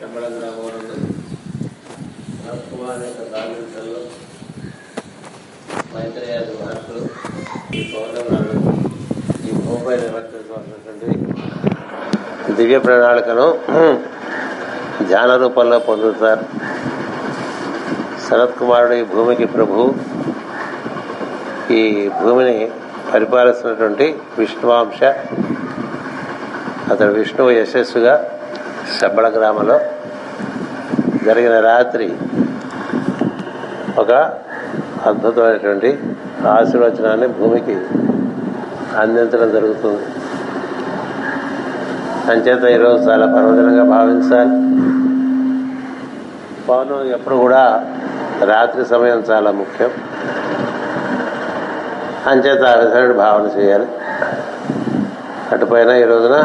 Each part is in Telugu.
శంబళ గ్రామంలో కుమార్ యొక్క సాగించల్లో మైత్రేయాది మహర్షులు ఈ పౌర్ణమి ఈ భూమిపై నిర్వర్తించవలసినటువంటి దివ్య ప్రణాళికను ధ్యాన రూపంలో పొందుతారు. శరత్ కుమారుడు ఈ భూమికి ప్రభు. ఈ భూమిని పరిపాలిస్తున్నటువంటి విష్ణువాంశ అతడు విష్ణువు యశస్సుగా శబ్బళ గ్రామంలో జరిగిన రాత్రి ఒక అద్భుతమైనటువంటి ఆశీర్వచనాన్ని భూమికి అందించడం జరుగుతుంది. అంచేత ఈరోజు చాలా పర్వదినంగా భావించాలి. పౌర్ణమి ఎప్పుడు కూడా రాత్రి సమయం చాలా ముఖ్యం. అంచేత ఆ విధమైన భావన చేయాలి. అటుపైన ఈ రోజున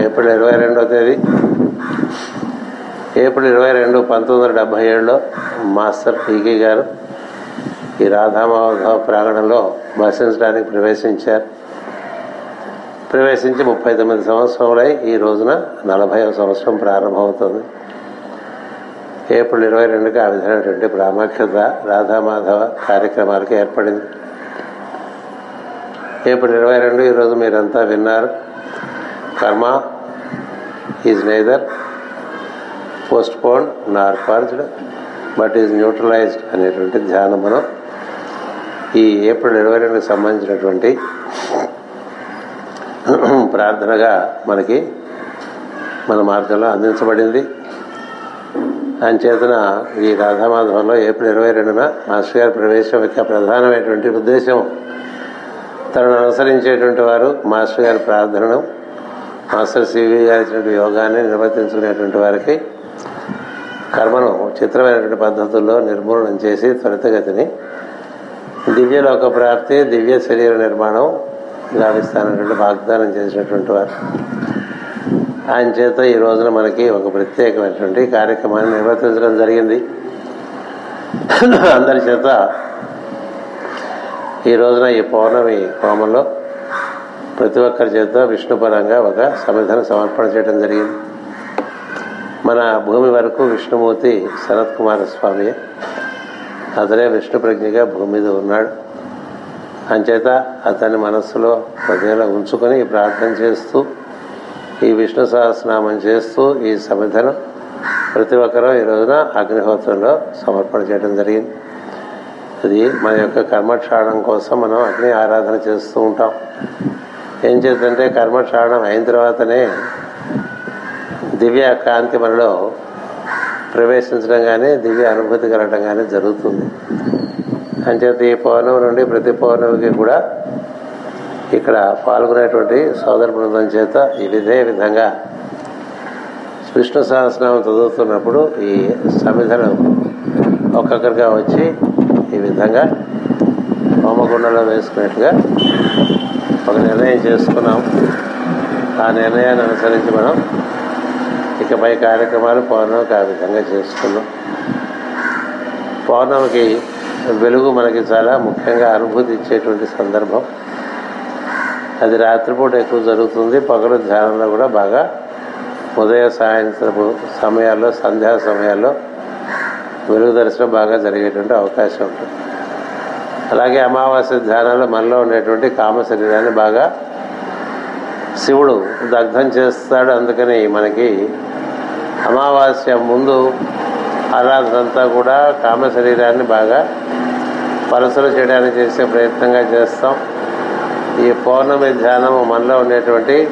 ఏప్రిల్ ఇరవై రెండవ తేదీ ఏప్రిల్ ఇరవై రెండు పంతొమ్మిది వందల డెబ్బై ఏడులో మాస్టర్ పీకే గారు ఈ రాధామాధవ ప్రాంగణంలో వసించడానికి ప్రవేశించారు. ప్రవేశించి ముప్పై తొమ్మిది సంవత్సరములై ఈ రోజున నలభై సంవత్సరం ప్రారంభమవుతుంది. ఏప్రిల్ ఇరవై రెండుకి ఆ విధమైనటువంటి ప్రాముఖ్యత రాధామాధవ కార్యక్రమాలకు ఏర్పడింది. ఏప్రిల్ ఇరవై రెండు ఈరోజు మీరంతా విన్నారు. కర్మ is neither. Postpone nor purged but is neutralised అనేటువంటి ధ్యానం మనం ఈ ఏప్రిల్ ఇరవై రెండుకి సంబంధించినటువంటి ప్రార్థనగా మనకి మన మార్గంలో అందించబడింది. అంచేతన ఈ రాధామాధవంలో ఏప్రిల్ ఇరవై రెండున మాస్టర్ గారి ప్రవేశం యొక్క ప్రధానమైనటువంటి ఉద్దేశం తనను అనుసరించేటువంటి వారు మాస్టర్ గారి ప్రార్థనను మాస్టర్ సివి గారి యోగాన్ని నిర్వర్తించుకునేటువంటి వారికి కర్మను చిత్రమైనటువంటి పద్ధతుల్లో నిర్మూలనం చేసి త్వరితగతిని దివ్యలోక ప్రాప్తి దివ్య శరీర నిర్మాణం లాభిస్తానటువంటి వాగ్దానం చేసినటువంటి వారు. ఆయన చేత ఈ రోజున మనకి ఒక ప్రత్యేకమైనటువంటి కార్యక్రమాన్ని నిర్వర్తించడం జరిగింది. అందరి చేత ఈ రోజున ఈ పౌర్ణమి హోమంలో ప్రతి ఒక్కరి చేత విష్ణుపరంగా ఒక సమిధను సమర్పణ చేయడం జరిగింది. మన భూమి వరకు విష్ణుమూర్తి శరత్ కుమార స్వామి. అతనే విష్ణు ప్రజ్ఞగా భూమి మీద ఉన్నాడు. అంచేత అతని మనస్సులో హృదయంలో ఉంచుకొని ప్రార్థన చేస్తూ ఈ విష్ణు సహస్రనామం చేస్తూ ఈ సమిధను ప్రతి ఒక్కరూ ఈ రోజున అగ్నిహోత్రంలో సమర్పణ చేయడం జరిగింది. అది మన యొక్క కర్మక్షాళం కోసం మనం అగ్ని ఆరాధన చేస్తూ ఉంటాం. ఏం చేద్దంటే కర్మక్షాళం అయిన తర్వాతనే దివ్య కాంతి మనలో ప్రవేశించడం కానీ దివ్య అనుభూతి కలగడం కానీ జరుగుతుంది. అంచేత ఈ పౌర్ణమి నుండి ప్రతి పౌర్ణమికి కూడా ఇక్కడ పాల్గొనేటువంటి సోదర బృందం చేత ఇదే విధంగా విష్ణు సహస్రనామం చదువుతున్నప్పుడు ఈ సమిధను ఒక్కొక్కరిగా వచ్చి ఈ విధంగా హోమగుండంలో వేసుకున్నట్టుగా ఒక నిర్ణయం చేసుకున్నాం. ఆ నిర్ణయాన్ని అనుసరించి మనం ఇకపై కార్యక్రమాలు పౌర్ణమికి ఆ విధంగా చేసుకున్నాం. పౌర్ణమికి వెలుగు మనకి చాలా ముఖ్యంగా అనుభూతి ఇచ్చేటువంటి సందర్భం. అది రాత్రిపూట ఎక్కువ జరుగుతుంది. పగలు ధ్యానంలో కూడా బాగా ఉదయ సాయంత్రపు సమయాల్లో సంధ్యా సమయాల్లో వెలుగు దర్శనం బాగా జరిగేటువంటి అవకాశం ఉంటుంది. అలాగే అమావాస్య ధ్యానంలో మనలో ఉండేటువంటి కామ శరీరాన్ని బాగా శివుడు దగ్ధం చేస్తాడు. అందుకని మనకి అమావాస్య ముందు ఆరాధనంతా కూడా కామ శరీరాన్ని బాగా పరసలు చేయడానికి చేసే ప్రయత్నంగా చేస్తాం. ఈ పౌర్ణమి ధ్యానము మనలో ఉండేటువంటి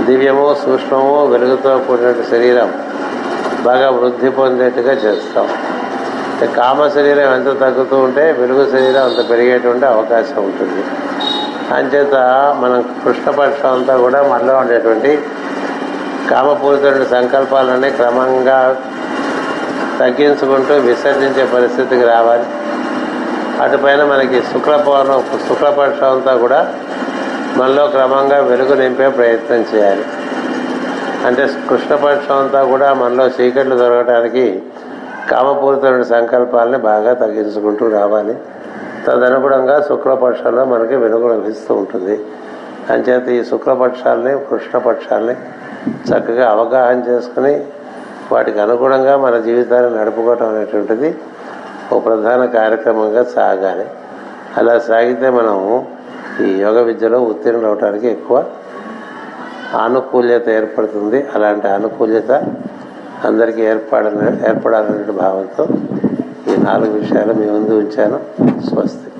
దివ్యము సూక్ష్మము వెలుగుతో కూడినటువంటి శరీరం బాగా వృద్ధి పొందేట్టుగా చేస్తాం. కామ శరీరం ఎంత తగ్గుతూ ఉంటే వెలుగు శరీరం అంత పెరిగేటువంటి అవకాశం ఉంటుంది. అంచేత మనం కృష్ణపక్షం అంతా కూడా మనలో ఉండేటువంటి కామపూరితుడి సంకల్పాలన్నీ క్రమంగా తగ్గించుకుంటూ విసర్జించే పరిస్థితికి రావాలి. అటుపైన మనకి శుక్ల పౌర్ణం శుక్లపక్షం అంతా కూడా మనలో క్రమంగా వెలుగు నింపే ప్రయత్నం చేయాలి. అంటే కృష్ణపక్షం అంతా కూడా మనలో చీకట్లు దొరకడానికి కామపూరితమైన సంకల్పాలని బాగా తగ్గించుకుంటూ రావాలి. తదనుగుణంగా శుక్లపక్షంలో మనకి వెలుగు లభిస్తూ ఉంటుంది. అంచేత ఈ శుక్లపక్షాలని కృష్ణపక్షాలని చక్కగా అవగాహన చేసుకుని వాటికి అనుగుణంగా మన జీవితాన్ని నడుపుకోవటం అనేటువంటిది ఒక ప్రధాన కార్యక్రమంగా సాగాలి. అలా సాగితే మనం ఈ యోగ విద్యలో ఉత్తీర్ణులు అవడానికి ఎక్కువ ఆనుకూల్యత ఏర్పడుతుంది. అలాంటి ఆనుకూల్యత అందరికీ ఏర్పడ ఏర్పడాలనే భావంతో ఈ నాలుగు విషయాలు మీ ముందు ఉంచాను. స్వస్తి.